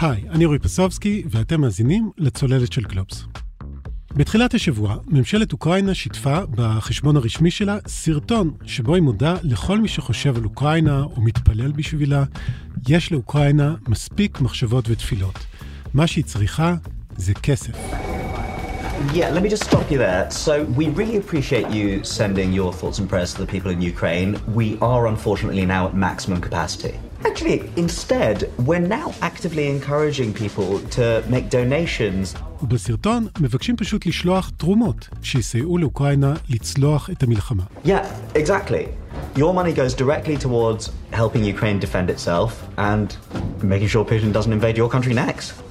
היי, אני רועי פסובסקי, ואתם מאזינים לצוללת של גלובס. בתחילת השבוע, ממשלת אוקראינה שיתפה בחשבון הרשמי שלה סרטון שבו היא מודה לכל מי שחושב על אוקראינה או מתפלל בשבילה, יש לאוקראינה מספיק מחשבות ותפילות. מה שהיא צריכה זה כסף. Yeah, let me just stop you there. So, we really appreciate you sending your thoughts and prayers to the people in Ukraine. We are unfortunately now at maximum capacity. Actually, instead, we're now actively encouraging people to make donations. ובסרטון מבקשים פשוט לשלוח תרומות שיסייעו לאוקראינה לצלוח את המלחמה. Yeah, exactly. Your money goes directly towards helping Ukraine defend itself and making sure Putin doesn't invade your country next.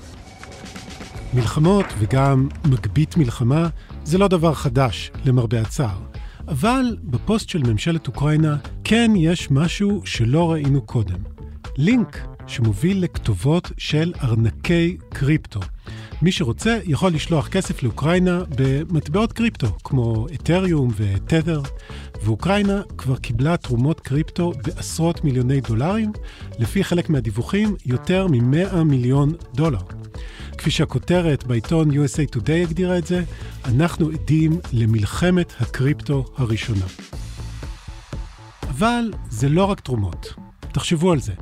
מלחמות וגם מגבית מלחמה זה לא דבר חדש, למרבה הצער. אבל בפוסט של ממשלת אוקראינה כן יש משהו שלא ראינו קודם. לינק שמוביל לכתובות של ארנקי קריפטו. מי שרוצה יכול לשלוח כסף לאוקראינה במטבעות קריפטו, כמו אתריום ותת'ר, ואוקראינה כבר קיבלה תרומות קריפטו בעשרות מיליוני דולרים, לפי חלק מהדיווחים, יותר מ-100 מיליון דולר. כפי שהכותרת בעיתון USA Today הגדירה את זה, אנחנו עדים למלחמת הקריפטו הראשונה. אבל זה לא רק תרומות. תחשבו על זה.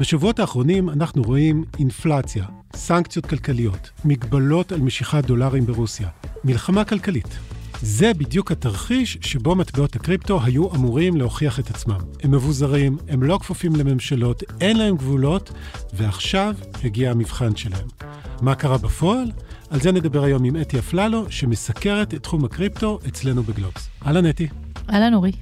בשבועות האחרונים אנחנו רואים אינפלציה, סנקציות כלכליות, מגבלות על משיכת דולרים ברוסיה, מלחמה כלכלית. זה בדיוק התרחיש שבו מטבעות הקריפטו היו אמורים להוכיח את עצמם. הם מבוזרים, הם לא כפופים לממשלות, אין להם גבולות, ועכשיו הגיע המבחן שלהם. מה קרה בפועל? על זה נדבר היום עם אתי אפללו, שמסקרת את תחום הקריפטו אצלנו בגלובס. אהלן אתי. אהלן אורי.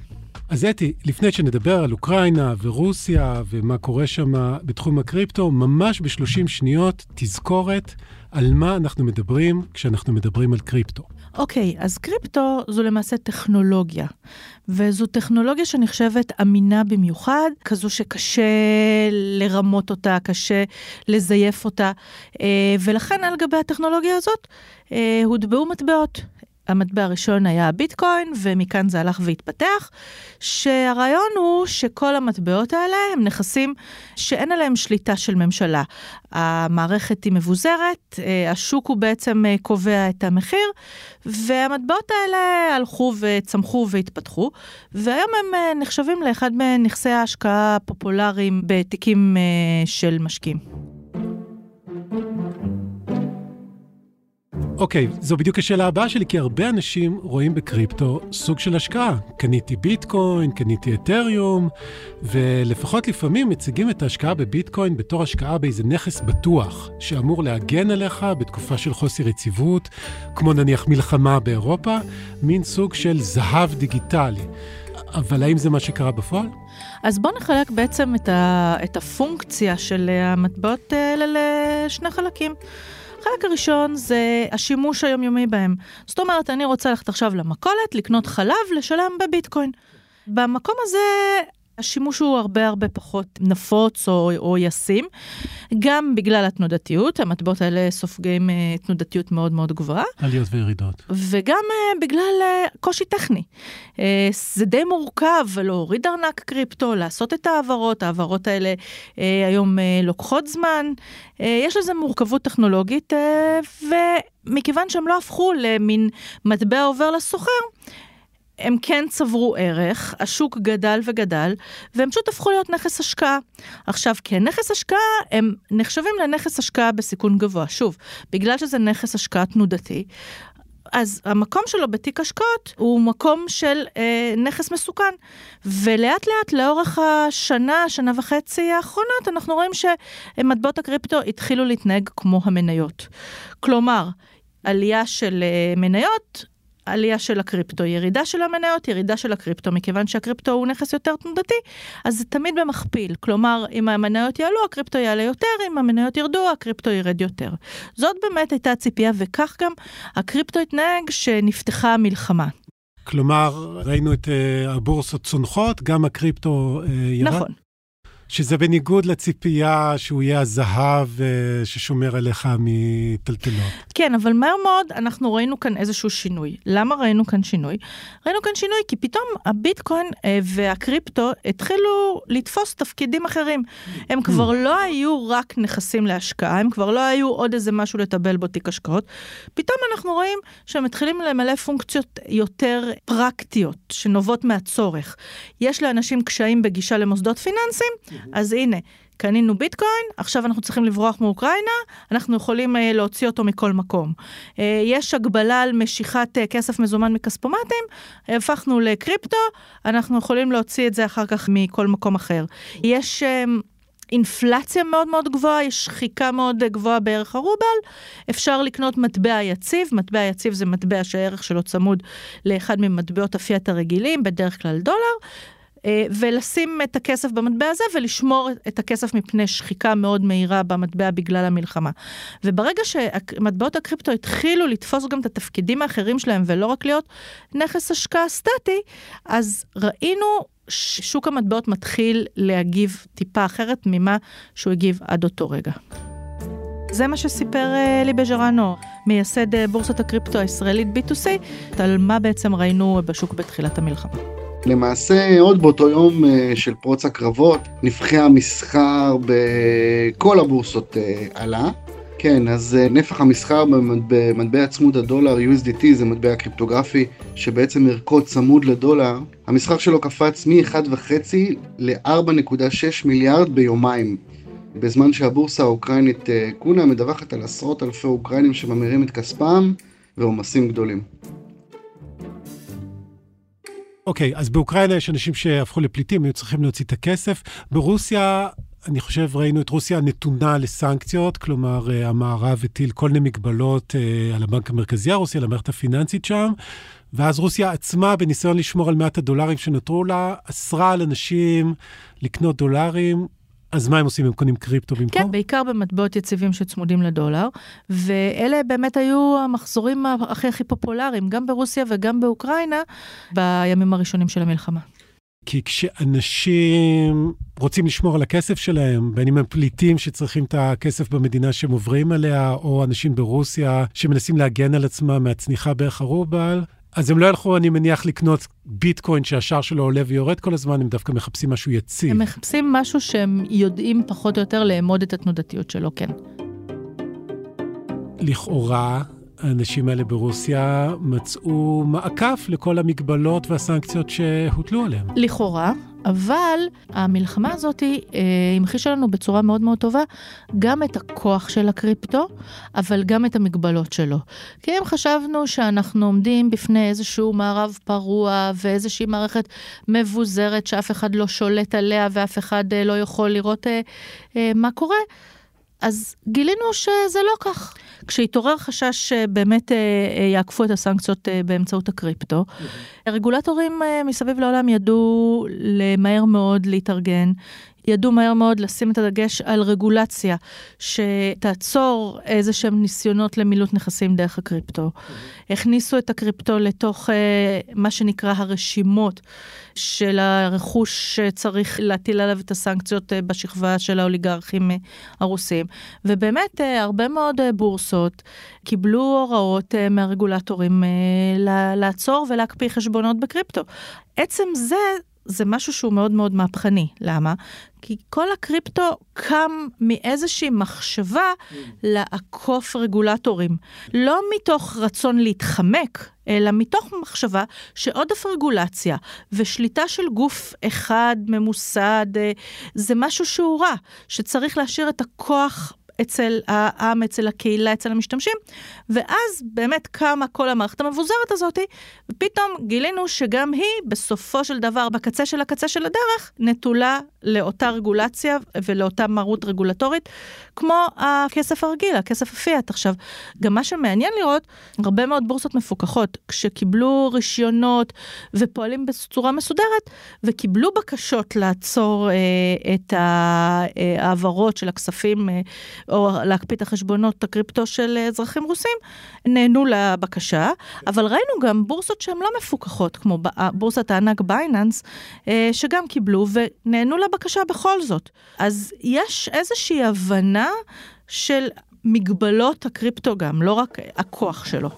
אז אתי, לפני שנדבר על אוקראינה ורוסיה ומה קורה שם בתחום הקריפטו, ממש ב-30 שניות תזכורת על מה אנחנו מדברים כשאנחנו מדברים על קריפטו. אוקיי, אז קריפטו זו למעשה טכנולוגיה, וזו טכנולוגיה שנחשבת אמינה במיוחד, כזו שקשה לרמות אותה, קשה לזייף אותה, אה, ולכן על גבי הטכנולוגיה הזאת אה, הוטבעו מטבעות. המטבע הראשון היה הביטקוין, ומכאן זה הלך והתפתח, שהרעיון הוא שכל המטבעות האלה הם נכסים שאין עליהם שליטה של ממשלה. המערכת היא מבוזרת, אה, השוק הוא בעצם אה, קובע את המחיר, והמטבעות האלה הלכו וצמחו והתפתחו, והיום הם אה, נחשבים לאחד מנכסי ההשקעה הפופולריים בתיקים של משקיעים. אוקיי, okay, זו בדיוק השאלה הבאה שלי, כי הרבה אנשים רואים בקריפטו סוג של השקעה. קניתי ביטקוין, קניתי אתריום, ולפחות לפעמים מציגים את ההשקעה בביטקוין בתור השקעה באיזה נכס בטוח, שאמור להגן עליך בתקופה של חוסר יציבות, כמו נניח מלחמה באירופה, מין סוג של זהב דיגיטלי. אבל האם זה מה שקרה בפועל? אז בואו נחלק בעצם את, ה, את הפונקציה של המטבעות האלה לשני חלקים. החלק הראשון זה השימוש היומיומי בהם. זאת אומרת, אני רוצה ללכת עכשיו למכולת, לקנות חלב, לשלם בביטקוין. במקום הזה השימוש הוא הרבה הרבה פחות נפוץ או, או ישים, גם בגלל התנודתיות, המטבעות האלה סופגים uh, תנודתיות מאוד מאוד גבוהה. עליות וירידות. וגם uh, בגלל uh, קושי טכני. זה די מורכב להוריד ארנק קריפטו, לעשות את ההעברות, ההעברות האלה היום לוקחות זמן, יש לזה מורכבות טכנולוגית, ומכיוון שהם לא הפכו למין מטבע עובר לסוחר, הם כן צברו ערך, השוק גדל וגדל, והם פשוט הפכו להיות נכס השקעה. עכשיו, כנכס השקעה, הם נחשבים לנכס השקעה בסיכון גבוה. שוב, בגלל שזה נכס השקעה תנודתי, אז המקום שלו בתיק השקעות הוא מקום של אה, נכס מסוכן. ולאט לאט לאורך השנה, שנה וחצי האחרונות, אנחנו רואים שמטבעות הקריפטו התחילו להתנהג כמו המניות. כלומר, עלייה של אה, מניות עלייה של הקריפטו, ירידה של המניות, ירידה של הקריפטו, מכיוון שהקריפטו הוא נכס יותר תנודתי, אז זה תמיד במכפיל. כלומר, אם המניות יעלו, הקריפטו יעלה יותר, אם המניות ירדו, הקריפטו ירד יותר. זאת באמת הייתה הציפייה, וכך גם הקריפטו התנהג שנפתחה המלחמה. כלומר, ראינו את uh, הבורסות צונחות, גם הקריפטו uh, ירד? נכון. שזה בניגוד לציפייה שהוא יהיה הזהב uh, ששומר עליך מטלטלות. כן, אבל מהר מאוד אנחנו ראינו כאן איזשהו שינוי. למה ראינו כאן שינוי? ראינו כאן שינוי כי פתאום הביטקוין uh, והקריפטו התחילו לתפוס תפקידים אחרים. הם כבר לא היו רק נכסים להשקעה, הם כבר לא היו עוד איזה משהו לטבל בו תיק השקעות. פתאום אנחנו רואים שהם מתחילים למלא פונקציות יותר פרקטיות, שנובעות מהצורך. יש לאנשים קשיים בגישה למוסדות פיננסיים, אז הנה, קנינו ביטקוין, עכשיו אנחנו צריכים לברוח מאוקראינה, אנחנו יכולים uh, להוציא אותו מכל מקום. Uh, יש הגבלה על משיכת uh, כסף מזומן מכספומטים, הפכנו לקריפטו, אנחנו יכולים להוציא את זה אחר כך מכל מקום אחר. יש... Uh, אינפלציה מאוד מאוד גבוהה, יש שחיקה מאוד גבוהה בערך הרובל, אפשר לקנות מטבע יציב, מטבע יציב זה מטבע שהערך שלו צמוד לאחד ממטבעות הפיאט הרגילים, בדרך כלל דולר, ולשים את הכסף במטבע הזה ולשמור את הכסף מפני שחיקה מאוד מהירה במטבע בגלל המלחמה. וברגע שמטבעות הקריפטו התחילו לתפוס גם את התפקידים האחרים שלהם ולא רק להיות נכס השקעה סטטי, אז ראינו ששוק המטבעות מתחיל להגיב טיפה אחרת ממה שהוא הגיב עד אותו רגע. זה מה שסיפר אה, לי בז'רנו, מייסד אה, בורסת הקריפטו הישראלית B2C, על מה בעצם ראינו בשוק בתחילת המלחמה. למעשה עוד באותו יום אה, של פרוץ הקרבות, נפחי המסחר בכל הבורסות עלה. כן, אז נפח המסחר במטבע צמוד הדולר USDT זה מטבע קריפטוגרפי שבעצם ערכו צמוד לדולר, המסחר שלו קפץ מ-1.5 ל-4.6 מיליארד ביומיים. בזמן שהבורסה האוקראינית אה, קונה מדווחת על עשרות אלפי אוקראינים שממירים את כספם ועומסים גדולים. אוקיי, אז באוקראינה יש אנשים שהפכו לפליטים, היו צריכים להוציא את הכסף. ברוסיה, אני חושב, ראינו את רוסיה נתונה לסנקציות, כלומר, אה, המערב הטיל כל מיני מגבלות אה, על הבנק המרכזי הרוסי, על המערכת הפיננסית שם, ואז רוסיה עצמה, בניסיון לשמור על מעט הדולרים שנותרו לה, אסרה על אנשים לקנות דולרים. אז מה הם עושים? הם קונים קריפטו במקום? כן, בעיקר במטבעות יציבים שצמודים לדולר, ואלה באמת היו המחזורים הכי הכי פופולריים, גם ברוסיה וגם באוקראינה, בימים הראשונים של המלחמה. כי כשאנשים רוצים לשמור על הכסף שלהם, בין אם הם פליטים שצריכים את הכסף במדינה שהם עוברים עליה, או אנשים ברוסיה שמנסים להגן על עצמם מהצניחה בערך הרובל, אז הם לא ילכו, אני מניח, לקנות ביטקוין שהשער שלו עולה ויורד כל הזמן, הם דווקא מחפשים משהו יציב. הם מחפשים משהו שהם יודעים פחות או יותר לאמוד את התנודתיות שלו, כן. לכאורה, האנשים האלה ברוסיה מצאו מעקף לכל המגבלות והסנקציות שהוטלו עליהם. לכאורה, אבל המלחמה הזאת אה, המחישה לנו בצורה מאוד מאוד טובה גם את הכוח של הקריפטו, אבל גם את המגבלות שלו. כי אם חשבנו שאנחנו עומדים בפני איזשהו מערב פרוע ואיזושהי מערכת מבוזרת שאף אחד לא שולט עליה ואף אחד אה, לא יכול לראות אה, מה קורה, אז גילינו שזה לא כך. כשהתעורר חשש שבאמת אה, אה, יעקפו את הסנקציות אה, באמצעות הקריפטו, הרגולטורים מסביב לעולם ידעו למהר מאוד להתארגן, ידעו מהר מאוד לשים את הדגש על רגולציה שתעצור איזה שהם ניסיונות למילוט נכסים דרך הקריפטו. הכניסו את הקריפטו לתוך אה, מה שנקרא הרשימות של הרכוש שצריך להטיל עליו את הסנקציות אה, בשכבה של האוליגרכים אה, הרוסים. ובאמת, הרבה מאוד בורסות קיבלו הוראות מהרגולטורים לעצור ולהקפיא חשבונות בקריפטו. עצם זה זה משהו שהוא מאוד מאוד מהפכני. למה? כי כל הקריפטו קם מאיזושהי מחשבה לעקוף רגולטורים. לא מתוך רצון להתחמק, אלא מתוך מחשבה שעודף רגולציה ושליטה של גוף אחד ממוסד אה, זה משהו שהוא רע, שצריך להשאיר את הכוח אצל העם, אצל הקהילה, אצל המשתמשים, ואז באמת קמה כל המערכת המבוזרת הזאת, ופתאום גילינו שגם היא, בסופו של דבר, בקצה של הקצה של הדרך, נטולה לאותה רגולציה ולאותה מרות רגולטורית, כמו הכסף הרגיל, הכסף הפיאט. עכשיו, גם מה שמעניין לראות, הרבה מאוד בורסות מפוקחות, כשקיבלו רישיונות ופועלים בצורה מסודרת, וקיבלו בקשות לעצור אה, את ההעברות של הכספים אה, או להקפיא את החשבונות הקריפטו של אזרחים רוסים, נענו לבקשה, אבל ראינו גם בורסות שהן לא מפוקחות, כמו בורסת הענק בייננס, שגם קיבלו ונענו לבקשה בכל זאת. אז יש איזושהי הבנה של מגבלות הקריפטו גם, לא רק הכוח שלו.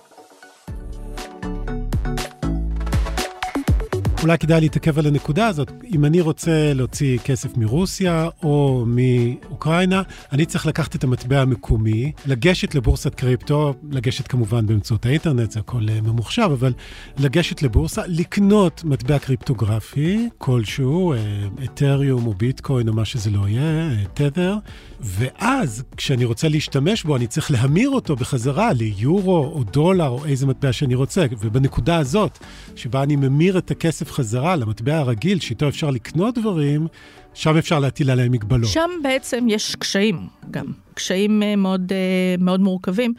אולי כדאי להתעכב על הנקודה הזאת. אם אני רוצה להוציא כסף מרוסיה או מאוקראינה, אני צריך לקחת את המטבע המקומי, לגשת לבורסת קריפטו, לגשת כמובן באמצעות האינטרנט, זה הכל אה, ממוחשב, אבל לגשת לבורסה, לקנות מטבע קריפטוגרפי כלשהו, אתריום או ביטקוין או מה שזה לא יהיה, תדר, ואז כשאני רוצה להשתמש בו, אני צריך להמיר אותו בחזרה ליורו או דולר או איזה מטבע שאני רוצה. ובנקודה הזאת, שבה אני ממיר את הכסף חזרה למטבע הרגיל, שאיתו אפשר לקנות דברים, שם אפשר להטיל עליהם מגבלות. שם בעצם יש קשיים גם, קשיים אה, מאוד, אה, מאוד מורכבים,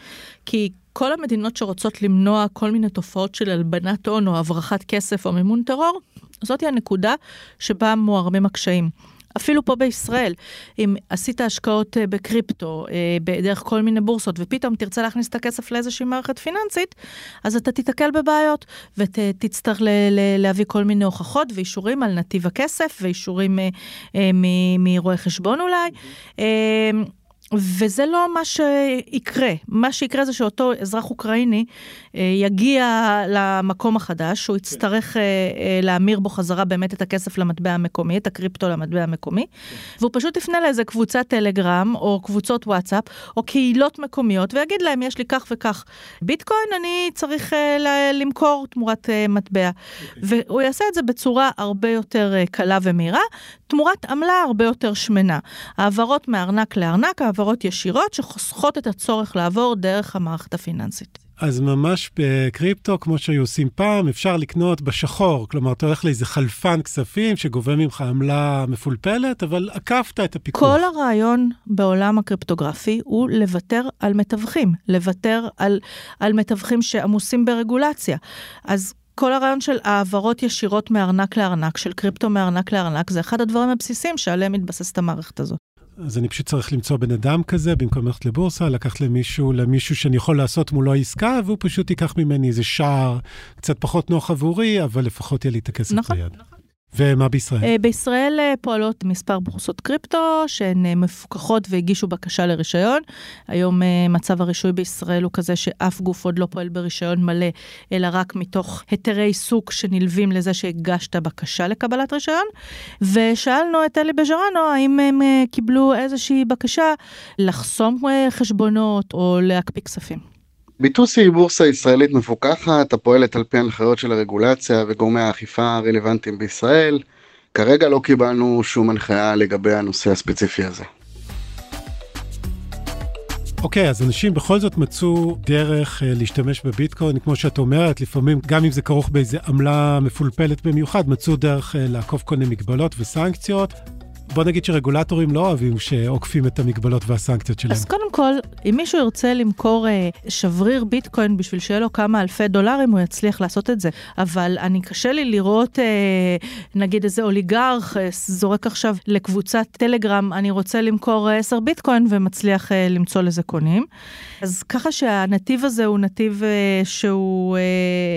כי כל המדינות שרוצות למנוע כל מיני תופעות של הלבנת הון או הברחת כסף או מימון טרור, זאתי הנקודה שבה מוערמים הקשיים. אפילו פה בישראל, אם עשית השקעות אה, בקריפטו, אה, דרך כל מיני בורסות, ופתאום תרצה להכניס את הכסף לאיזושהי מערכת פיננסית, אז אתה תיתקל בבעיות, ותצטרך להביא כל מיני הוכחות ואישורים על נתיב הכסף, ואישורים אה, מרואי חשבון אולי. וזה לא מה שיקרה. מה שיקרה זה שאותו אזרח אוקראיני אה, יגיע למקום החדש, הוא יצטרך אה, אה, להמיר בו חזרה באמת את הכסף למטבע המקומי, את הקריפטו למטבע המקומי, והוא פשוט יפנה לאיזה קבוצת טלגרם, או קבוצות וואטסאפ, או קהילות מקומיות, ויגיד להם, יש לי כך וכך ביטקוין, אני צריך למכור תמורת מטבע. והוא יעשה את זה בצורה הרבה יותר קלה ומהירה, תמורת עמלה הרבה יותר שמנה. העברות מארנק לארנק, העברות ישירות שחוסכות את הצורך לעבור דרך המערכת הפיננסית. אז ממש בקריפטו, כמו שהיו עושים פעם, אפשר לקנות בשחור. כלומר, אתה הולך לאיזה חלפן כספים שגובה ממך עמלה מפולפלת, אבל עקפת את הפיקוח. כל הרעיון בעולם הקריפטוגרפי הוא לוותר על מתווכים, לוותר על, על מתווכים שעמוסים ברגולציה. אז כל הרעיון של העברות ישירות מארנק לארנק, של קריפטו מארנק לארנק, זה אחד הדברים הבסיסיים שעליהם מתבססת המערכת הזאת. אז אני פשוט צריך למצוא בן אדם כזה, במקום ללכת לבורסה, לקחת למישהו, למישהו שאני יכול לעשות מולו עסקה, והוא פשוט ייקח ממני איזה שער קצת פחות נוח עבורי, אבל לפחות יהיה לי את הכסף נכון, ביד. נכון. ומה בישראל? אה, בישראל אה, פועלות מספר בורסות קריפטו שהן אה, מפוקחות והגישו בקשה לרישיון. היום מצב הרישוי בישראל הוא כזה שאף גוף עוד לא פועל ברישיון מלא, אלא רק מתוך היתרי עיסוק שנלווים לזה שהגשת בקשה לקבלת רישיון. ושאלנו את אלי בז'רנו האם הם קיבלו איזושהי בקשה לחסום חשבונות או להקפיא כספים. ביטוסי היא בורסה ישראלית מפוקחת הפועלת על פי הנחיות של הרגולציה וגורמי האכיפה הרלוונטיים בישראל. כרגע לא קיבלנו שום הנחיה לגבי הנושא הספציפי הזה. אוקיי, okay, אז אנשים בכל זאת מצאו דרך uh, להשתמש בביטקוין, כמו שאת אומרת, לפעמים, גם אם זה כרוך באיזה עמלה מפולפלת במיוחד, מצאו דרך uh, לעקוף כל מיני מגבלות וסנקציות. בוא נגיד שרגולטורים לא אוהבים שעוקפים את המגבלות והסנקציות שלהם. אז קודם כל, אם מישהו ירצה למכור אה, שבריר ביטקוין בשביל שיהיה לו כמה אלפי דולרים, הוא יצליח לעשות את זה. אבל אני קשה לי לראות, אה, נגיד איזה אוליגרך אה, זורק עכשיו לקבוצת טלגרם, אני רוצה למכור 10 ביטקוין ומצליח אה, למצוא לזה קונים. אז ככה שהנתיב הזה הוא נתיב אה, שהוא... אה,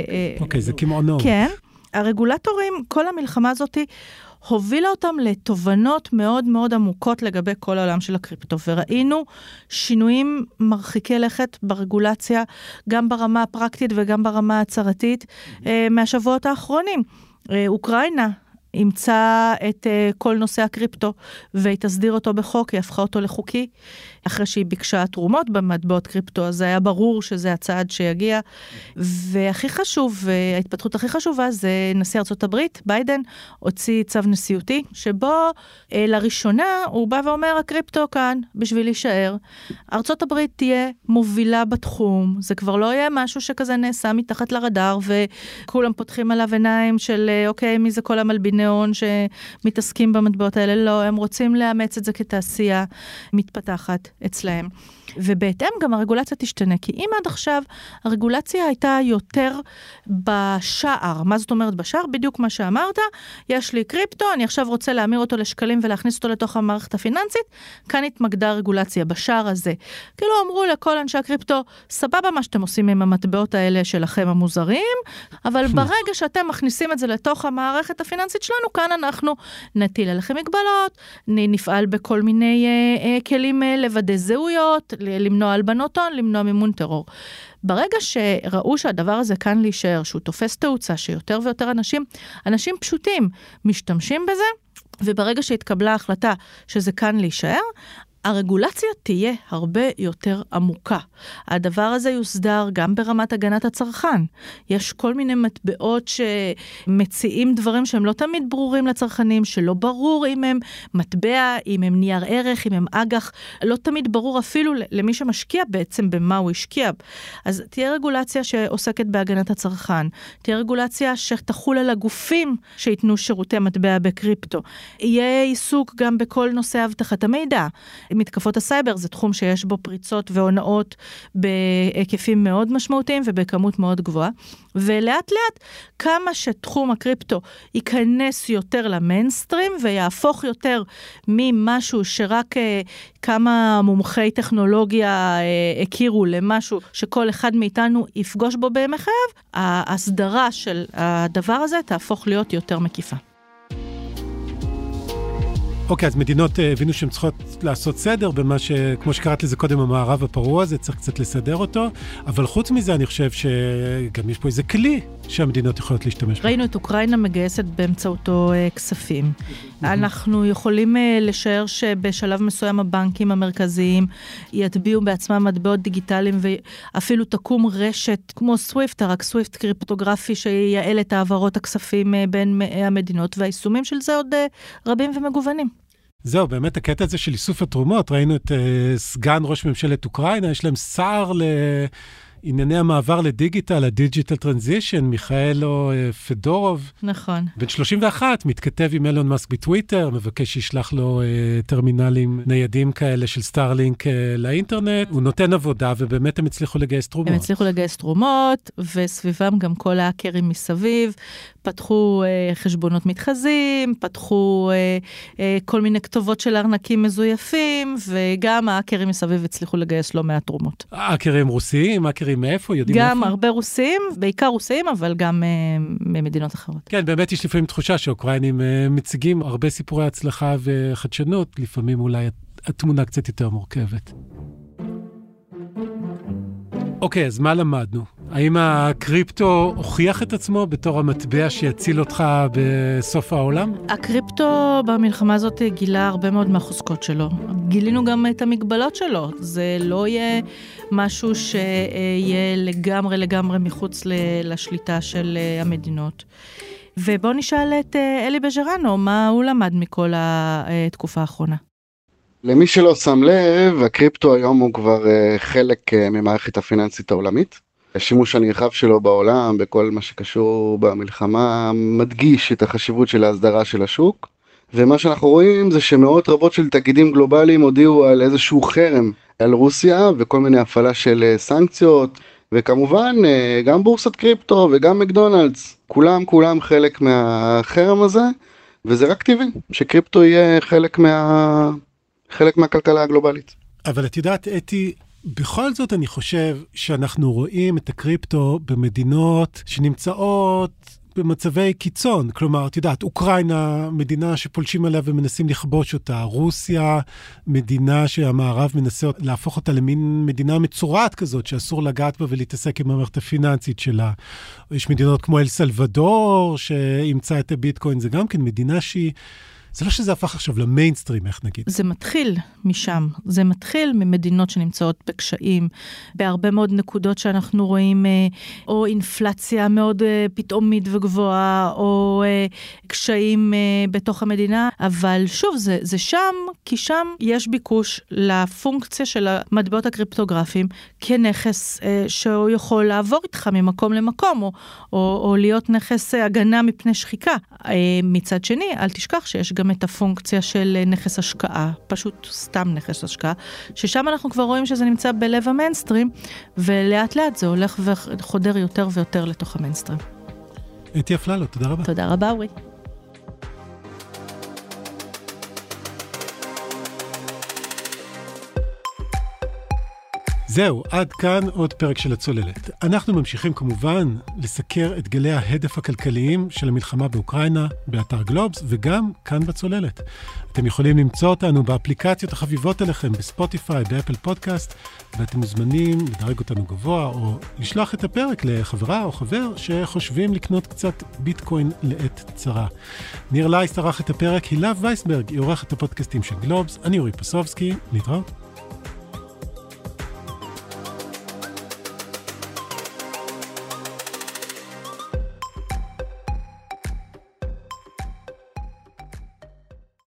אה, אוקיי, זה קמעונו. כן. הרגולטורים, כל המלחמה הזאתי הובילה אותם לתובנות מאוד מאוד עמוקות לגבי כל העולם של הקריפטו, וראינו שינויים מרחיקי לכת ברגולציה, גם ברמה הפרקטית וגם ברמה ההצהרתית, mm-hmm. מהשבועות האחרונים. אה, אוקראינה אימצה את uh, כל נושא הקריפטו והיא תסדיר אותו בחוק, היא הפכה אותו לחוקי. אחרי שהיא ביקשה תרומות במטבעות קריפטו, אז היה ברור שזה הצעד שיגיע. והכי חשוב, ההתפתחות הכי חשובה זה נשיא הברית, ביידן, הוציא צו נשיאותי, שבו אה, לראשונה הוא בא ואומר, הקריפטו כאן בשביל להישאר. הברית תהיה מובילה בתחום, זה כבר לא יהיה משהו שכזה נעשה מתחת לרדאר, וכולם פותחים עליו עיניים של, אה, אוקיי, מי זה כל המלביני הון שמתעסקים במטבעות האלה, לא, הם רוצים לאמץ את זה כתעשייה מתפתחת אצלהם. ובהתאם גם הרגולציה תשתנה, כי אם עד עכשיו הרגולציה הייתה יותר בשער, מה זאת אומרת בשער? בדיוק מה שאמרת, יש לי קריפטו, אני עכשיו רוצה להמיר אותו לשקלים ולהכניס אותו לתוך המערכת הפיננסית, כאן התמקדה הרגולציה, בשער הזה. כאילו אמרו לכל אנשי הקריפטו, סבבה מה שאתם עושים עם המטבעות האלה שלכם המוזרים, אבל ברגע שאתם מכניסים את זה לתוך המערכת הפיננסית שלנו, כאן אנחנו נטיל עליכם מגבלות, נפעל בכל מיני אה, אה, כלים אה, לוודא זהויות, למנוע הלבנות הון, למנוע מימון טרור. ברגע שראו שהדבר הזה כאן להישאר, שהוא תופס תאוצה, שיותר ויותר אנשים, אנשים פשוטים, משתמשים בזה, וברגע שהתקבלה ההחלטה שזה כאן להישאר, הרגולציה תהיה הרבה יותר עמוקה. הדבר הזה יוסדר גם ברמת הגנת הצרכן. יש כל מיני מטבעות שמציעים דברים שהם לא תמיד ברורים לצרכנים, שלא ברור אם הם מטבע, אם הם נייר ערך, אם הם אג"ח, לא תמיד ברור אפילו למי שמשקיע בעצם במה הוא השקיע. אז תהיה רגולציה שעוסקת בהגנת הצרכן, תהיה רגולציה שתחול על הגופים שייתנו שירותי מטבע בקריפטו. יהיה עיסוק גם בכל נושא אבטחת המידע. מתקפות הסייבר זה תחום שיש בו פריצות והונאות בהיקפים מאוד משמעותיים ובכמות מאוד גבוהה. ולאט לאט, כמה שתחום הקריפטו ייכנס יותר למיינסטרים ויהפוך יותר ממשהו שרק אה, כמה מומחי טכנולוגיה אה, הכירו למשהו שכל אחד מאיתנו יפגוש בו בימי חייו, ההסדרה של הדבר הזה תהפוך להיות יותר מקיפה. אוקיי, אז מדינות אה, הבינו שהן צריכות לעשות סדר במה ש... כמו שקראת לזה קודם, המערב הפרוע הזה, צריך קצת לסדר אותו. אבל חוץ מזה, אני חושב שגם יש פה איזה כלי שהמדינות יכולות להשתמש בו. ראינו את אוקראינה מגייסת באמצעותו אה, כספים. אנחנו יכולים אה, לשער שבשלב מסוים הבנקים המרכזיים יטביעו בעצמם מטבעות דיגיטליים ואפילו תקום רשת כמו סוויפט, רק סוויפט קריפטוגרפי שייעל את העברות הכספים בין המדינות, והיישומים של זה עוד רבים ומגוונים. זהו, באמת הקטע הזה של איסוף התרומות, ראינו את uh, סגן ראש ממשלת אוקראינה, יש להם שר לענייני המעבר לדיגיטל, ה digital transition, מיכאילו אה, פדורוב. נכון. בן 31, מתכתב עם אילון מאסק בטוויטר, מבקש שישלח לו אה, טרמינלים ניידים כאלה של סטארלינק אה, לאינטרנט. הוא נותן עבודה, ובאמת הם הצליחו לגייס תרומות. הם הצליחו לגייס תרומות, וסביבם גם כל האקרים מסביב. פתחו אה, חשבונות מתחזים, פתחו אה, אה, כל מיני כתובות של ארנקים מזויפים, וגם האקרים מסביב הצליחו לגייס לא מעט תרומות. האקרים רוסיים? האקרים מאיפה? יודעים גם מאיפה? הרבה רוסים, בעיקר רוסים, אבל גם אה, ממדינות אחרות. כן, באמת יש לפעמים תחושה שאוקראינים אה, מציגים הרבה סיפורי הצלחה וחדשנות, לפעמים אולי התמונה קצת יותר מורכבת. אוקיי, אז מה למדנו? האם הקריפטו הוכיח את עצמו בתור המטבע שיציל אותך בסוף העולם? הקריפטו במלחמה הזאת גילה הרבה מאוד מהחוזקות שלו. גילינו גם את המגבלות שלו. זה לא יהיה משהו שיהיה לגמרי לגמרי מחוץ לשליטה של אה, המדינות. ובואו נשאל את אה, אלי בז'רנו, מה הוא למד מכל התקופה האחרונה. למי שלא שם לב, הקריפטו היום הוא כבר אה, חלק ממערכת הפיננסית העולמית. השימוש הנרחב שלו בעולם בכל מה שקשור במלחמה מדגיש את החשיבות של ההסדרה של השוק ומה שאנחנו רואים זה שמאות רבות של תאגידים גלובליים הודיעו על איזשהו חרם על רוסיה וכל מיני הפעלה של אה, סנקציות וכמובן אה, גם בורסת קריפטו וגם מקדונלדס כולם כולם חלק מהחרם הזה וזה רק טבעי שקריפטו יהיה חלק מה... חלק מהכלכלה הגלובלית. אבל את יודעת אתי בכל זאת, אני חושב שאנחנו רואים את הקריפטו במדינות שנמצאות במצבי קיצון. כלומר, את יודעת, אוקראינה, מדינה שפולשים עליה ומנסים לכבוש אותה, רוסיה, מדינה שהמערב מנסה להפוך אותה למין מדינה מצורעת כזאת, שאסור לגעת בה ולהתעסק עם המערכת הפיננסית שלה. יש מדינות כמו אל סלבדור, שאימצה את הביטקוין, זה גם כן מדינה שהיא... זה לא שזה הפך עכשיו למיינסטרים, איך נגיד. זה מתחיל משם, זה מתחיל ממדינות שנמצאות בקשיים, בהרבה מאוד נקודות שאנחנו רואים, אה, או אינפלציה מאוד אה, פתאומית וגבוהה, או אה, קשיים בתוך המדינה, אבל שוב, זה, זה שם, כי שם יש ביקוש לפונקציה של המטבעות הקריפטוגרפיים כנכס שהוא יכול לעבור איתך ממקום למקום, או, או, או להיות נכס הגנה מפני שחיקה. מצד שני, אל תשכח שיש גם את הפונקציה של נכס השקעה, פשוט סתם נכס השקעה, ששם אנחנו כבר רואים שזה נמצא בלב המיינסטרים, ולאט לאט זה הולך וחודר יותר ויותר לתוך המיינסטרים. אתי אפללו, תודה רבה. תודה רבה, אורי. זהו, עד כאן עוד פרק של הצוללת. אנחנו ממשיכים כמובן לסקר את גלי ההדף הכלכליים של המלחמה באוקראינה, באתר גלובס, וגם כאן בצוללת. אתם יכולים למצוא אותנו באפליקציות החביבות אליכם, בספוטיפיי, באפל פודקאסט, ואתם מוזמנים לדרג אותנו גבוה, או לשלוח את הפרק לחברה או חבר שחושבים לקנות קצת ביטקוין לעת צרה. ניר לייס ערך את הפרק, הילה וייסברג היא עורכת הפודקאסטים של גלובס, אני אורי פסובסקי, להתראות.